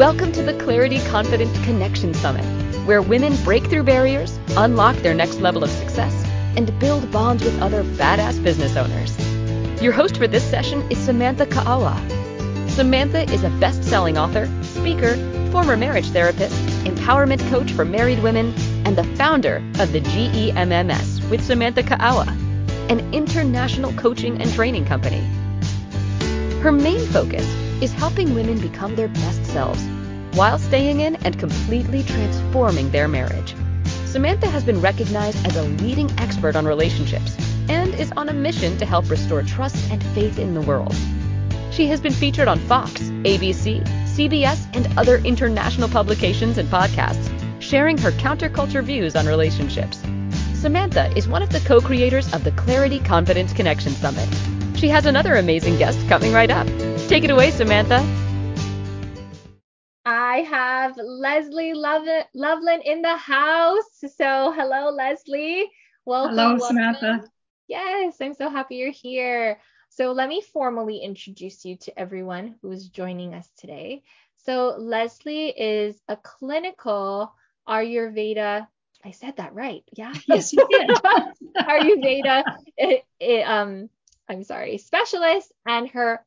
Welcome to the Clarity Confidence Connection Summit, where women break through barriers, unlock their next level of success, and build bonds with other badass business owners. Your host for this session is Samantha Ka'awa. Samantha is a best selling author, speaker, former marriage therapist, empowerment coach for married women, and the founder of the GEMMS with Samantha Ka'awa, an international coaching and training company. Her main focus is helping women become their best selves while staying in and completely transforming their marriage. Samantha has been recognized as a leading expert on relationships and is on a mission to help restore trust and faith in the world. She has been featured on Fox, ABC, CBS, and other international publications and podcasts, sharing her counterculture views on relationships. Samantha is one of the co creators of the Clarity Confidence Connection Summit. She has another amazing guest coming right up. Take it away, Samantha. I have Leslie Lovlin in the house. So, hello, Leslie. Welcome. Hello, welcome. Samantha. Yes, I'm so happy you're here. So, let me formally introduce you to everyone who is joining us today. So, Leslie is a clinical Ayurveda. I said that right. Yeah. Yes, you did. Ayurveda. It, it, um, I'm sorry, specialist, and her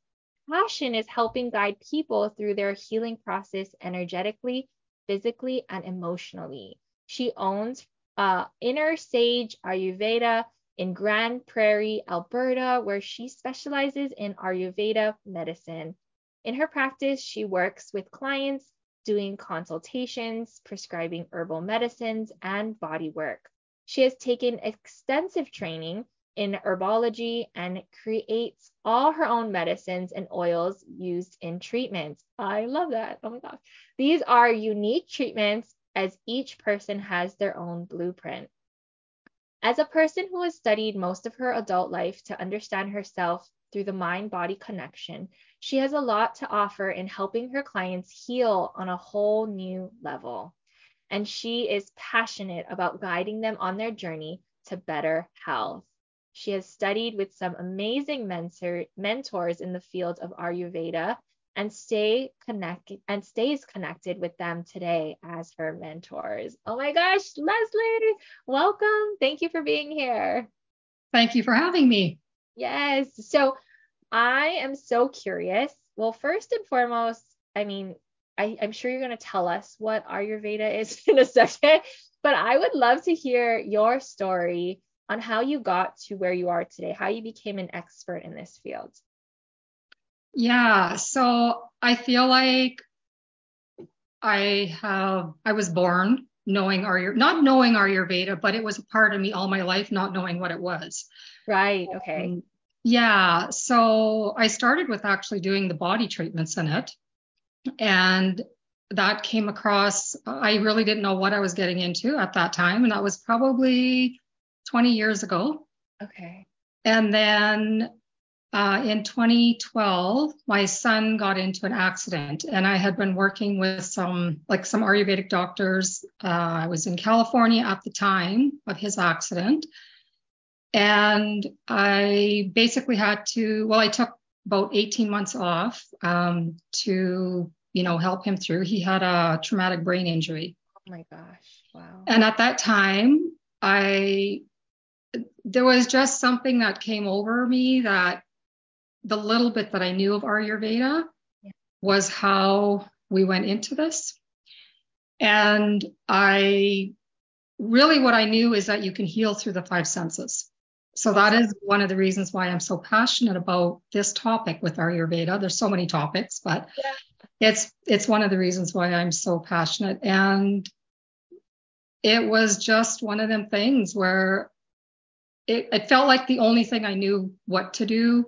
Passion is helping guide people through their healing process energetically, physically, and emotionally. She owns uh, Inner Sage Ayurveda in Grande Prairie, Alberta, where she specializes in Ayurveda medicine. In her practice, she works with clients doing consultations, prescribing herbal medicines, and body work. She has taken extensive training in herbology and creates all her own medicines and oils used in treatments. I love that. Oh my gosh. These are unique treatments as each person has their own blueprint. As a person who has studied most of her adult life to understand herself through the mind body connection, she has a lot to offer in helping her clients heal on a whole new level. And she is passionate about guiding them on their journey to better health. She has studied with some amazing mentor, mentors in the field of Ayurveda and stay connected and stays connected with them today as her mentors. Oh my gosh, Leslie, welcome. Thank you for being here. Thank you for having me. Yes. So I am so curious. Well, first and foremost, I mean, I, am sure you're going to tell us what Ayurveda is in a second, but I would love to hear your story on how you got to where you are today, how you became an expert in this field. Yeah, so I feel like I have I was born knowing Ayurveda, not knowing Ayurveda, but it was a part of me all my life, not knowing what it was. Right. Okay. Um, yeah. So I started with actually doing the body treatments in it. And that came across, I really didn't know what I was getting into at that time. And that was probably 20 years ago. Okay. And then uh, in 2012, my son got into an accident, and I had been working with some, like some Ayurvedic doctors. Uh, I was in California at the time of his accident, and I basically had to. Well, I took about 18 months off um, to, you know, help him through. He had a traumatic brain injury. Oh my gosh! Wow. And at that time, I there was just something that came over me that the little bit that I knew of Ayurveda yeah. was how we went into this. And I really what I knew is that you can heal through the five senses. So that is one of the reasons why I'm so passionate about this topic with Ayurveda. There's so many topics, but yeah. it's it's one of the reasons why I'm so passionate. And it was just one of them things where it, it felt like the only thing I knew what to do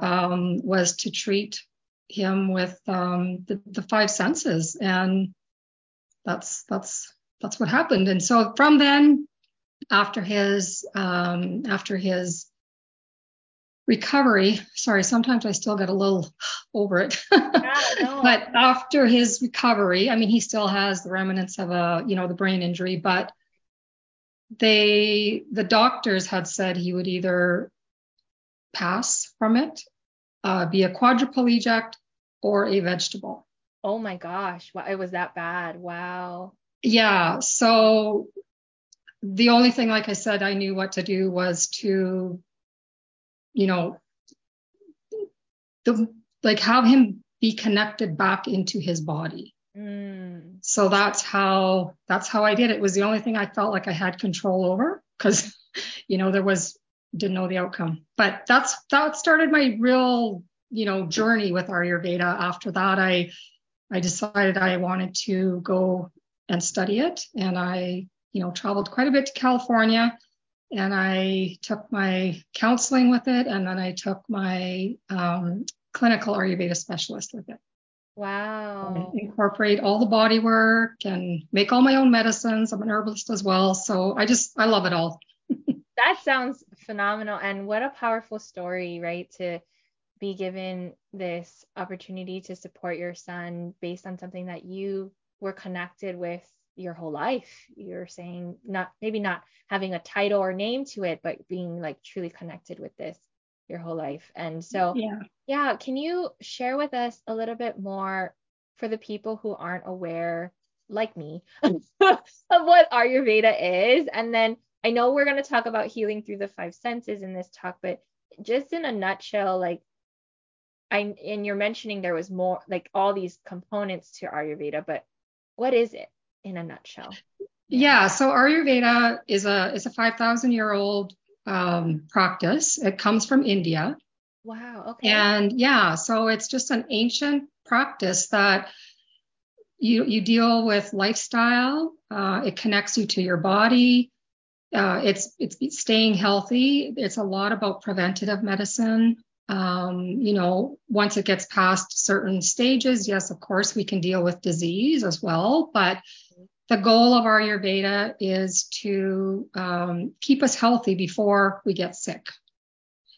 um, was to treat him with um, the, the five senses, and that's that's that's what happened. And so from then, after his um, after his recovery, sorry, sometimes I still get a little over it. Yeah, no. but after his recovery, I mean, he still has the remnants of a you know the brain injury, but they the doctors had said he would either pass from it, uh, be a quadriplegic or a vegetable. Oh my gosh. Wow, it was that bad. Wow. Yeah. So the only thing, like I said, I knew what to do was to, you know, the, like have him be connected back into his body. Mm. So that's how that's how I did it. it. Was the only thing I felt like I had control over because, you know, there was didn't know the outcome. But that's that started my real, you know, journey with Ayurveda. After that, I I decided I wanted to go and study it, and I, you know, traveled quite a bit to California, and I took my counseling with it, and then I took my um, clinical Ayurveda specialist with it. Wow. Incorporate all the body work and make all my own medicines. I'm an herbalist as well. So I just, I love it all. that sounds phenomenal. And what a powerful story, right? To be given this opportunity to support your son based on something that you were connected with your whole life. You're saying not maybe not having a title or name to it, but being like truly connected with this your whole life. And so yeah, yeah can you share with us a little bit more for the people who aren't aware like me of what Ayurveda is and then I know we're going to talk about healing through the five senses in this talk, but just in a nutshell, like I and you're mentioning there was more like all these components to Ayurveda, but what is it in a nutshell? Yeah, so Ayurveda is a is a 5,000 year old um, practice. It comes from India. Wow. Okay. And yeah, so it's just an ancient practice that you you deal with lifestyle. Uh, it connects you to your body uh, it's it's staying healthy. It's a lot about preventative medicine. Um, you know, once it gets past certain stages, yes, of course, we can deal with disease as well. But the goal of our Ayurveda is to um, keep us healthy before we get sick.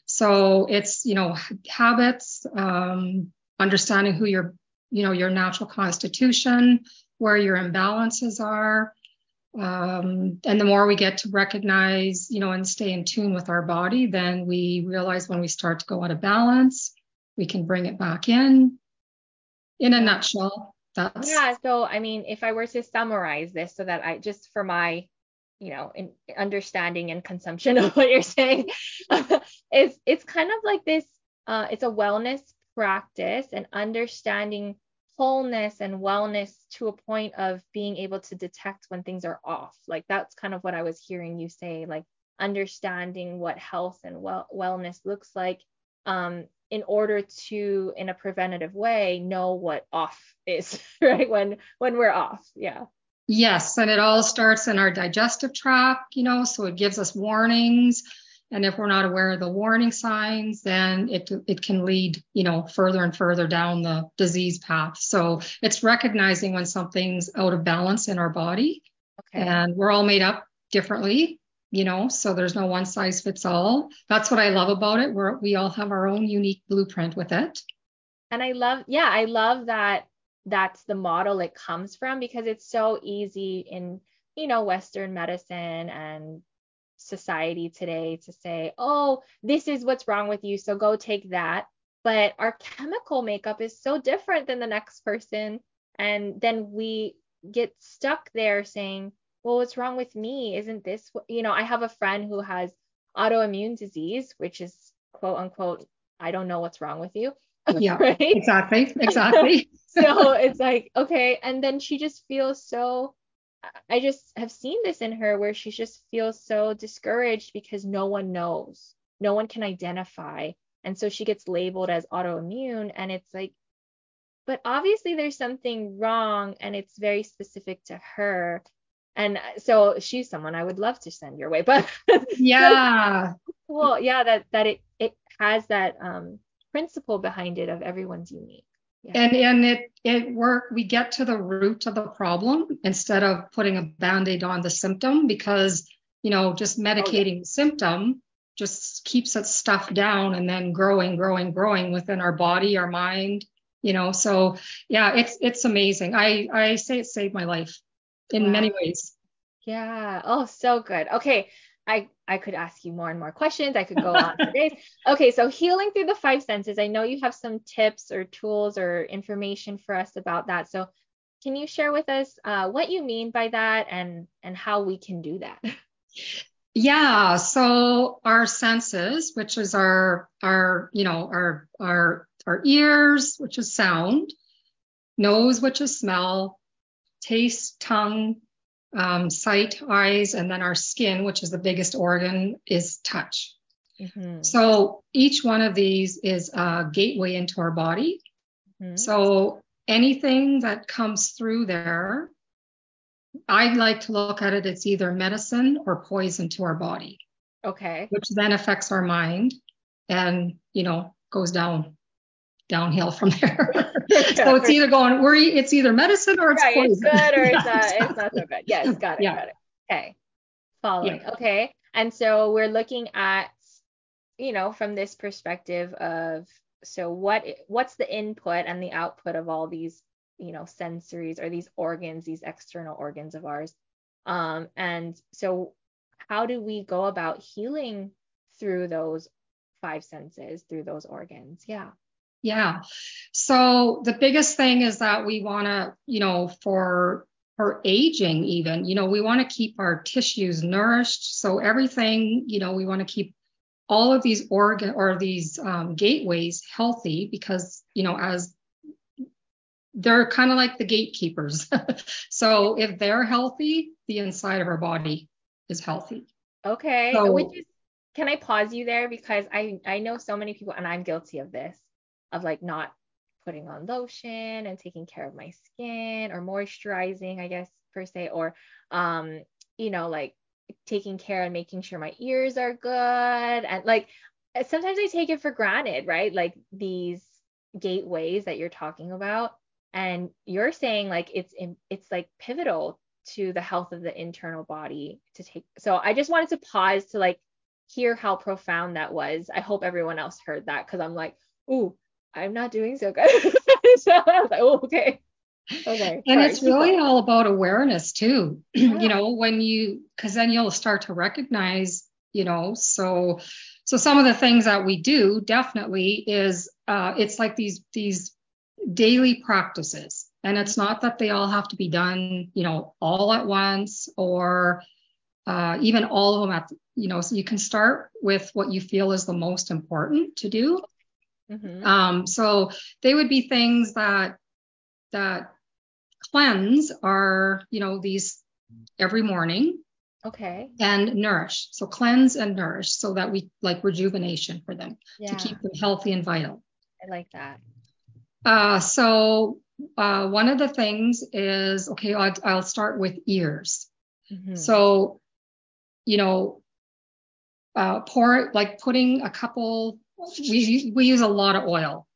So it's you know habits, um, understanding who your you know your natural constitution, where your imbalances are, um, and the more we get to recognize, you know, and stay in tune with our body, then we realize when we start to go out of balance, we can bring it back in. In a nutshell, that's yeah. So, I mean, if I were to summarize this so that I just for my, you know, in understanding and consumption of what you're saying, it's it's kind of like this. Uh, it's a wellness practice and understanding wholeness and wellness to a point of being able to detect when things are off. Like that's kind of what I was hearing you say, like understanding what health and well- wellness looks like um, in order to, in a preventative way, know what off is, right? When when we're off. Yeah. Yes, and it all starts in our digestive tract, you know, so it gives us warnings and if we're not aware of the warning signs, then it, it can lead, you know, further and further down the disease path. So it's recognizing when something's out of balance in our body. Okay. And we're all made up differently, you know, so there's no one size fits all. That's what I love about it. We're, we all have our own unique blueprint with it. And I love, yeah, I love that that's the model it comes from because it's so easy in, you know, Western medicine and society today to say, oh, this is what's wrong with you, so go take that. But our chemical makeup is so different than the next person. And then we get stuck there saying, well, what's wrong with me? Isn't this, you know, I have a friend who has autoimmune disease, which is quote unquote, I don't know what's wrong with you. Yeah, right? exactly. Exactly. so it's like, okay. And then she just feels so I just have seen this in her where she just feels so discouraged because no one knows, no one can identify. And so she gets labeled as autoimmune. And it's like, but obviously there's something wrong and it's very specific to her. And so she's someone I would love to send your way. But yeah. cool. Yeah, that that it it has that um principle behind it of everyone's unique. And and it it work we get to the root of the problem instead of putting a band-aid on the symptom because you know just medicating oh, yeah. the symptom just keeps that stuff down and then growing, growing, growing within our body, our mind, you know. So yeah, it's it's amazing. I I say it saved my life in wow. many ways. Yeah. Oh, so good. Okay. I I could ask you more and more questions. I could go on for days. Okay, so healing through the five senses. I know you have some tips or tools or information for us about that. So can you share with us uh, what you mean by that and and how we can do that? Yeah, so our senses, which is our our you know our our our ears, which is sound, nose, which is smell, taste, tongue, um, sight, eyes, and then our skin, which is the biggest organ, is touch. Mm-hmm. So each one of these is a gateway into our body. Mm-hmm. So anything that comes through there, I like to look at it, it's either medicine or poison to our body. Okay. Which then affects our mind and, you know, goes down downhill from there. so it's either going, we're, it's either medicine or it's right, poison. It's good or it's, uh, it's not so good. Yes, got it, yeah. got it. Okay. Following. Yeah. Okay. And so we're looking at, you know, from this perspective of so what what's the input and the output of all these, you know, sensories or these organs, these external organs of ours. Um, and so how do we go about healing through those five senses, through those organs? Yeah. Yeah. So the biggest thing is that we want to, you know, for for aging even, you know, we want to keep our tissues nourished. So everything, you know, we want to keep all of these organ or these um, gateways healthy because, you know, as they're kind of like the gatekeepers. so if they're healthy, the inside of our body is healthy. Okay. So, Which is, can I pause you there because I I know so many people and I'm guilty of this of like not putting on lotion and taking care of my skin or moisturizing, I guess per se, or um, you know, like taking care and making sure my ears are good. And like sometimes I take it for granted, right? Like these gateways that you're talking about. And you're saying like it's it's like pivotal to the health of the internal body to take so i just wanted to pause to like hear how profound that was. I hope everyone else heard that because i'm like ooh I'm not doing so good. so I was like, oh, okay. Okay. And Sorry, it's really all about awareness too. Yeah. you know, when you, because then you'll start to recognize, you know, so, so some of the things that we do definitely is, uh, it's like these, these daily practices. And it's not that they all have to be done, you know, all at once or, uh, even all of them at, you know, so you can start with what you feel is the most important to do Mm-hmm. Um, so they would be things that that cleanse are, you know, these every morning. Okay. And nourish. So cleanse and nourish so that we like rejuvenation for them yeah. to keep them healthy and vital. I like that. Uh, so uh, one of the things is okay, I'll, I'll start with ears. Mm-hmm. So, you know, uh, pour like putting a couple we we use a lot of oil.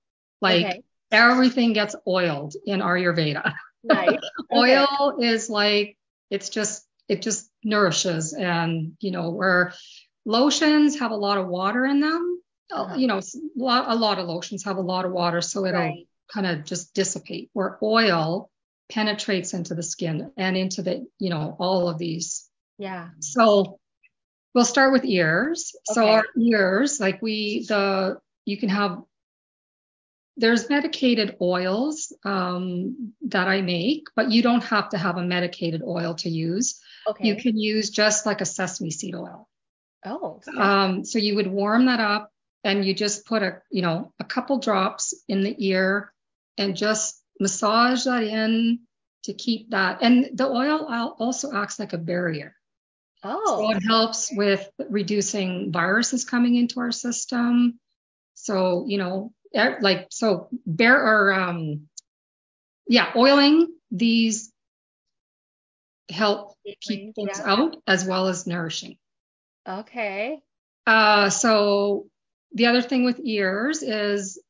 Like okay. everything gets oiled in Ayurveda. Nice. oil is like it's just it just nourishes and you know where lotions have a lot of water in them. Uh-huh. You know, a lot, a lot of lotions have a lot of water, so it'll right. kind of just dissipate. Where oil penetrates into the skin and into the you know all of these. Yeah. So We'll start with ears. Okay. So our ears, like we, the you can have. There's medicated oils um, that I make, but you don't have to have a medicated oil to use. Okay. You can use just like a sesame seed oil. Oh. Um, so you would warm that up and you just put a, you know, a couple drops in the ear and just massage that in to keep that. And the oil also acts like a barrier. Oh. So it helps with reducing viruses coming into our system. So, you know, like, so bear or, um, yeah, oiling these help keep things yeah. out as well as nourishing. Okay. Uh, so the other thing with ears is,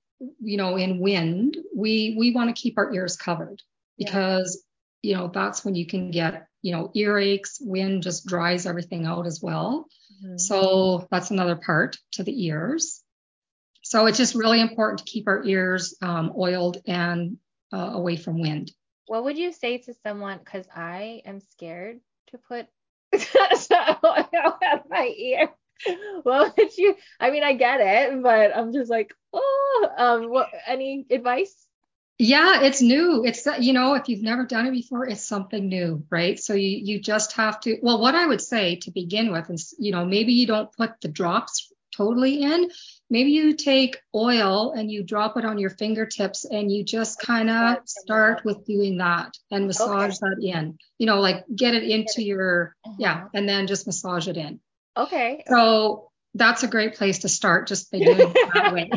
you know, in wind, we we want to keep our ears covered because yeah. you know that's when you can get you know, earaches, wind just dries everything out as well. Mm-hmm. So that's another part to the ears. So it's just really important to keep our ears um, oiled and uh, away from wind. What would you say to someone? Because I am scared to put oil at my ear. What would you? I mean, I get it, but I'm just like, oh, um, what? Any advice? Yeah, it's new. It's you know, if you've never done it before, it's something new, right? So you you just have to. Well, what I would say to begin with is, you know, maybe you don't put the drops totally in. Maybe you take oil and you drop it on your fingertips and you just kind of start with doing that and massage okay. that in. You know, like get it into your uh-huh. yeah, and then just massage it in. Okay. So that's a great place to start just by doing it that way.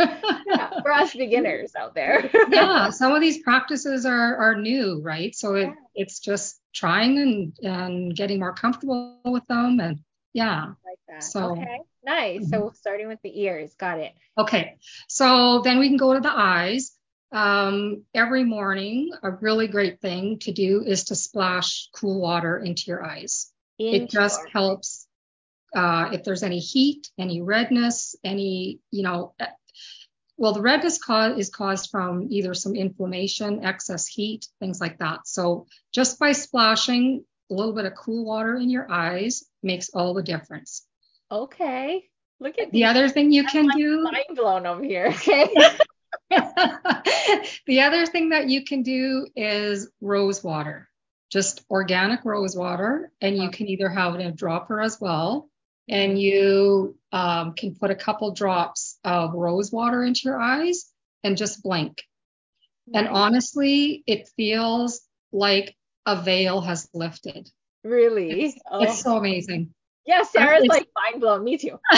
Yeah, for us beginners out there. yeah, some of these practices are are new, right? So it, yeah. it's just trying and and getting more comfortable with them and yeah. Like that. So, okay. Nice. Mm-hmm. So starting with the ears, got it. Okay. So then we can go to the eyes. Um, every morning, a really great thing to do is to splash cool water into your eyes. Into it just helps uh, if there's any heat, any redness, any, you know, well, the redness cause is caused from either some inflammation, excess heat, things like that. So just by splashing a little bit of cool water in your eyes makes all the difference. Okay. Look at the other thing you can I'm do. Mind blown over here. Okay. the other thing that you can do is rose water, just organic rose water, and you can either have it in a dropper as well, and you um, can put a couple drops of rose water into your eyes and just blink. Nice. Hmm. And honestly, it feels like a veil has lifted. Really? It's, oh. it's so amazing. Yeah, Sarah's like mind blown. Me too.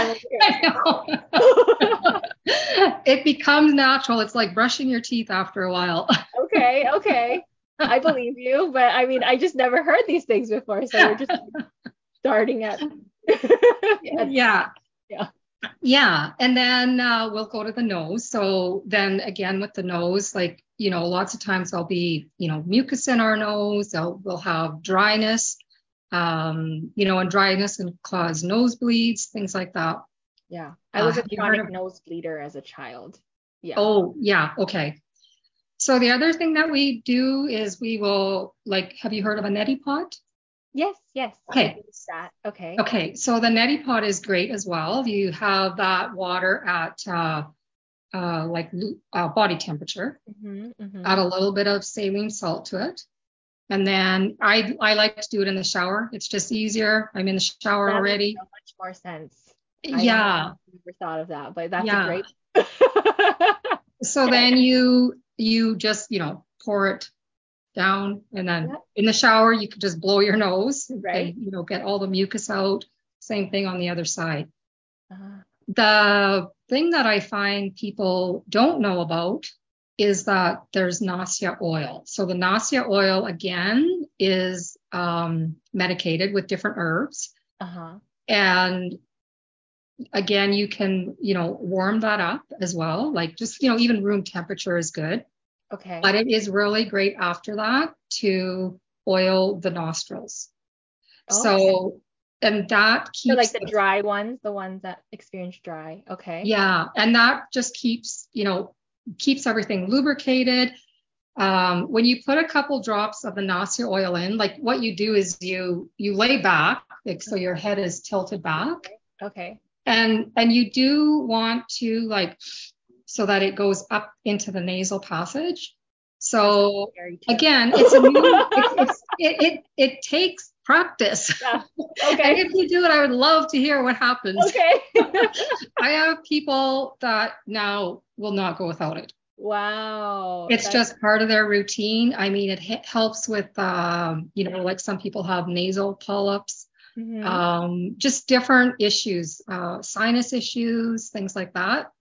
it becomes natural. It's like brushing your teeth after a while. okay, okay. I believe you, but I mean, I just never heard these things before, so we're just starting at. yeah. Yeah. Yeah, and then uh, we'll go to the nose. So then again with the nose, like you know, lots of times there'll be you know mucus in our nose. We'll have dryness um, you know, and dryness and cause nosebleeds, things like that. Yeah, I was uh, a chronic nosebleeder as a child. Yeah. Oh, yeah. Okay. So the other thing that we do is we will like, have you heard of a neti pot? Yes, yes. Okay. Okay. Okay. So the neti pot is great as well. You have that water at uh, uh, like uh, body temperature, mm-hmm, mm-hmm. add a little bit of saline salt to it. And then I I like to do it in the shower. It's just easier. I'm in the shower that already. so much more sense. Yeah. Never thought of that, but that's yeah. great. so then you you just you know pour it down and then yep. in the shower you could just blow your nose right and you know get all the mucus out same thing on the other side uh-huh. the thing that i find people don't know about is that there's Nasya oil. So the Nasya oil again is um, medicated with different herbs. Uh-huh. And again, you can, you know, warm that up as well. Like just, you know, even room temperature is good. Okay. But it is really great after that to oil the nostrils. Oh, so and that keeps so like the dry ones, the ones that experience dry. Okay. Yeah, and that just keeps, you know, keeps everything lubricated. Um, when you put a couple drops of the Nasya oil in, like what you do is you you lay back, like so your head is tilted back. Okay. And and you do want to like so that it goes up into the nasal passage. So again, it's a new it, it's, it, it it takes practice. Yeah. Okay. and if you do it, I would love to hear what happens. Okay. I have people that now will not go without it. Wow. It's That's... just part of their routine. I mean, it helps with, um, you know, like some people have nasal polyps, mm-hmm. um, just different issues, uh, sinus issues, things like that.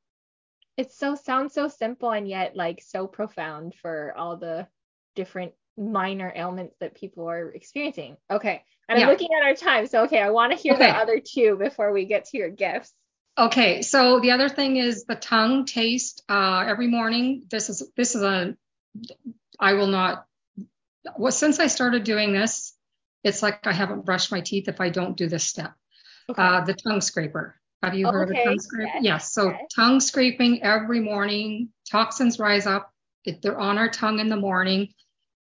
It so sounds so simple and yet like so profound for all the different minor ailments that people are experiencing. Okay. And yeah. I'm looking at our time. So, okay, I want to hear okay. the other two before we get to your gifts. Okay. So the other thing is the tongue taste. Uh, every morning, this is, this is a, I will not, well, since I started doing this, it's like I haven't brushed my teeth if I don't do this step. Okay. Uh, the tongue scraper. Have you heard okay. of tongue scraper? Yes. yes. So yes. tongue scraping every morning, toxins rise up. If they're on our tongue in the morning,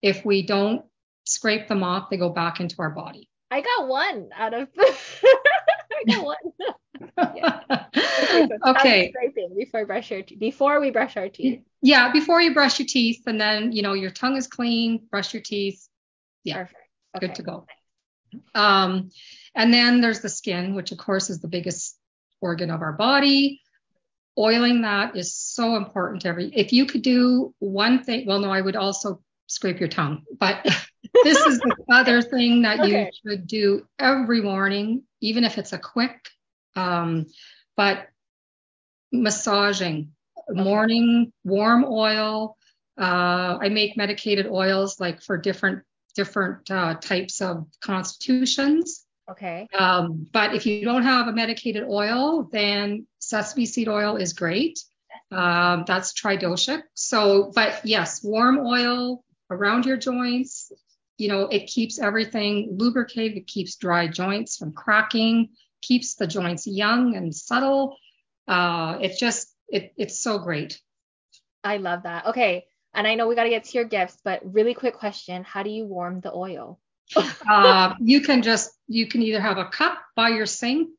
if we don't scrape them off, they go back into our body. I got one out of. I got one. yeah. Okay. So okay. before brush your teeth. Before we brush our teeth. Yeah, before you brush your teeth, and then you know your tongue is clean. Brush your teeth. Yeah. Perfect. Okay. Good to go. Um, and then there's the skin, which of course is the biggest organ of our body. Oiling that is so important every if you could do one thing, well no, I would also scrape your tongue, but this is the other thing that okay. you should do every morning, even if it's a quick um, but massaging okay. morning warm oil uh, I make medicated oils like for different different uh, types of constitutions. Okay. Um, but if you don't have a medicated oil, then sesame seed oil is great. Um, that's tridoshic. So, but yes, warm oil around your joints. You know, it keeps everything lubricated. It keeps dry joints from cracking. Keeps the joints young and subtle. Uh, it's just, it, it's so great. I love that. Okay. And I know we got to get to your gifts, but really quick question How do you warm the oil? Uh, you can just, you can either have a cup by your sink,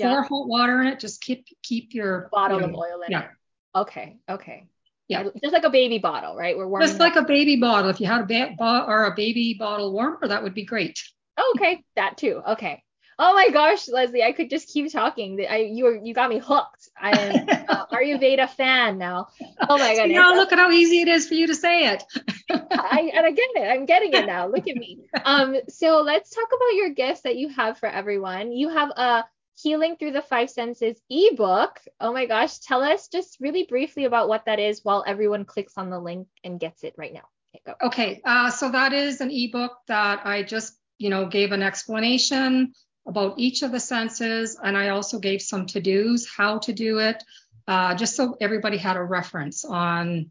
pour hot water in it, just keep keep your bottle of oil in yeah. it. Okay. Okay. Yeah. Just like a baby bottle, right? We're warming. Just like up. a baby bottle. If you had a ba- bo- or a baby bottle warmer, that would be great. okay, that too. Okay. Oh my gosh, Leslie, I could just keep talking. I you were you got me hooked. I am uh, Ayurveda fan now. Oh my goodness. Now look at how easy it is for you to say it. I and I get it. I'm getting it now. Look at me. Um, so let's talk about your gifts that you have for everyone. You have a Healing Through the Five Senses ebook. Oh my gosh, tell us just really briefly about what that is while everyone clicks on the link and gets it right now. Okay. Okay, uh, so that is an ebook that I just, you know, gave an explanation about each of the senses, and I also gave some to dos, how to do it, uh, just so everybody had a reference on,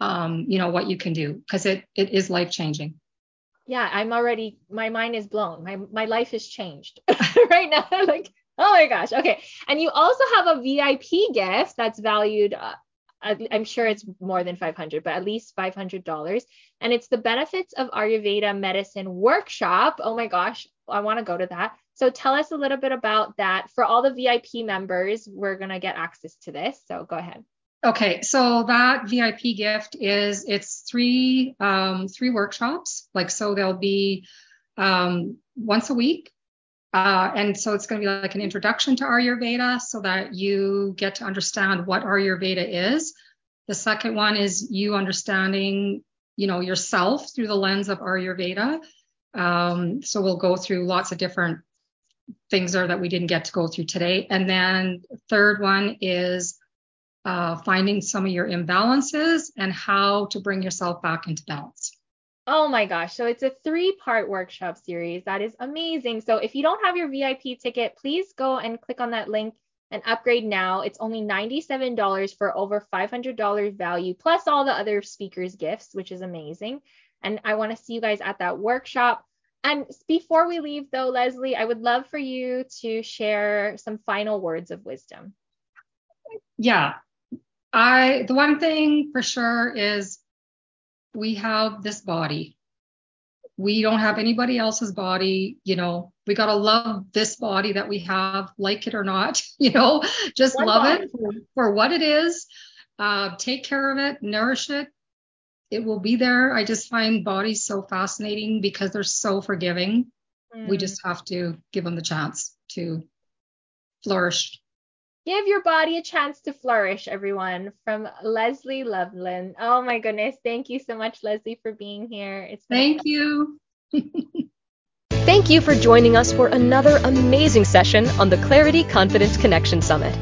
um, you know, what you can do because it it is life changing. Yeah, I'm already my mind is blown. My my life has changed right now. like, oh my gosh. Okay, and you also have a VIP gift that's valued. Uh, I'm sure it's more than 500, but at least $500. And it's the benefits of Ayurveda medicine workshop. Oh my gosh, I want to go to that. So tell us a little bit about that. For all the VIP members, we're going to get access to this. So go ahead. Okay, so that VIP gift is it's three um, three workshops. Like so, they'll be um, once a week, uh, and so it's going to be like an introduction to Ayurveda, so that you get to understand what Ayurveda is. The second one is you understanding, you know, yourself through the lens of Ayurveda. Um, so we'll go through lots of different things there that we didn't get to go through today. And then third one is uh, finding some of your imbalances and how to bring yourself back into balance. Oh my gosh. So it's a three part workshop series. That is amazing. So if you don't have your VIP ticket, please go and click on that link and upgrade now. It's only $97 for over $500 value, plus all the other speakers' gifts, which is amazing. And I want to see you guys at that workshop. And before we leave, though, Leslie, I would love for you to share some final words of wisdom. Yeah. I the one thing for sure is we have this body. We don't have anybody else's body, you know. We got to love this body that we have, like it or not, you know, just one love body. it for, for, what it is. Uh, take care of it, nourish it, it will be there. I just find bodies so fascinating because they're so forgiving. Mm. We just have to give them the chance to flourish. Give your body a chance to flourish, everyone. From Leslie Lovlin. Oh my goodness. Thank you so much, Leslie, for being here. It's Thank you. Thank you for joining us for another amazing session on the Clarity Confidence Connection Summit,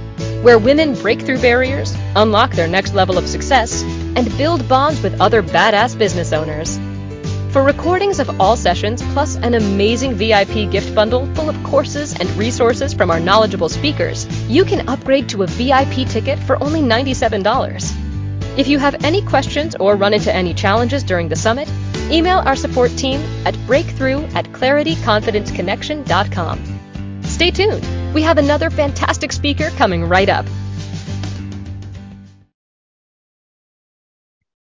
where women break through barriers, unlock their next level of success, and build bonds with other badass business owners. For recordings of all sessions, plus an amazing VIP gift bundle full of courses and resources from our knowledgeable speakers, you can upgrade to a VIP ticket for only $97. If you have any questions or run into any challenges during the summit, email our support team at breakthrough at clarityconfidenceconnection.com. Stay tuned. We have another fantastic speaker coming right up.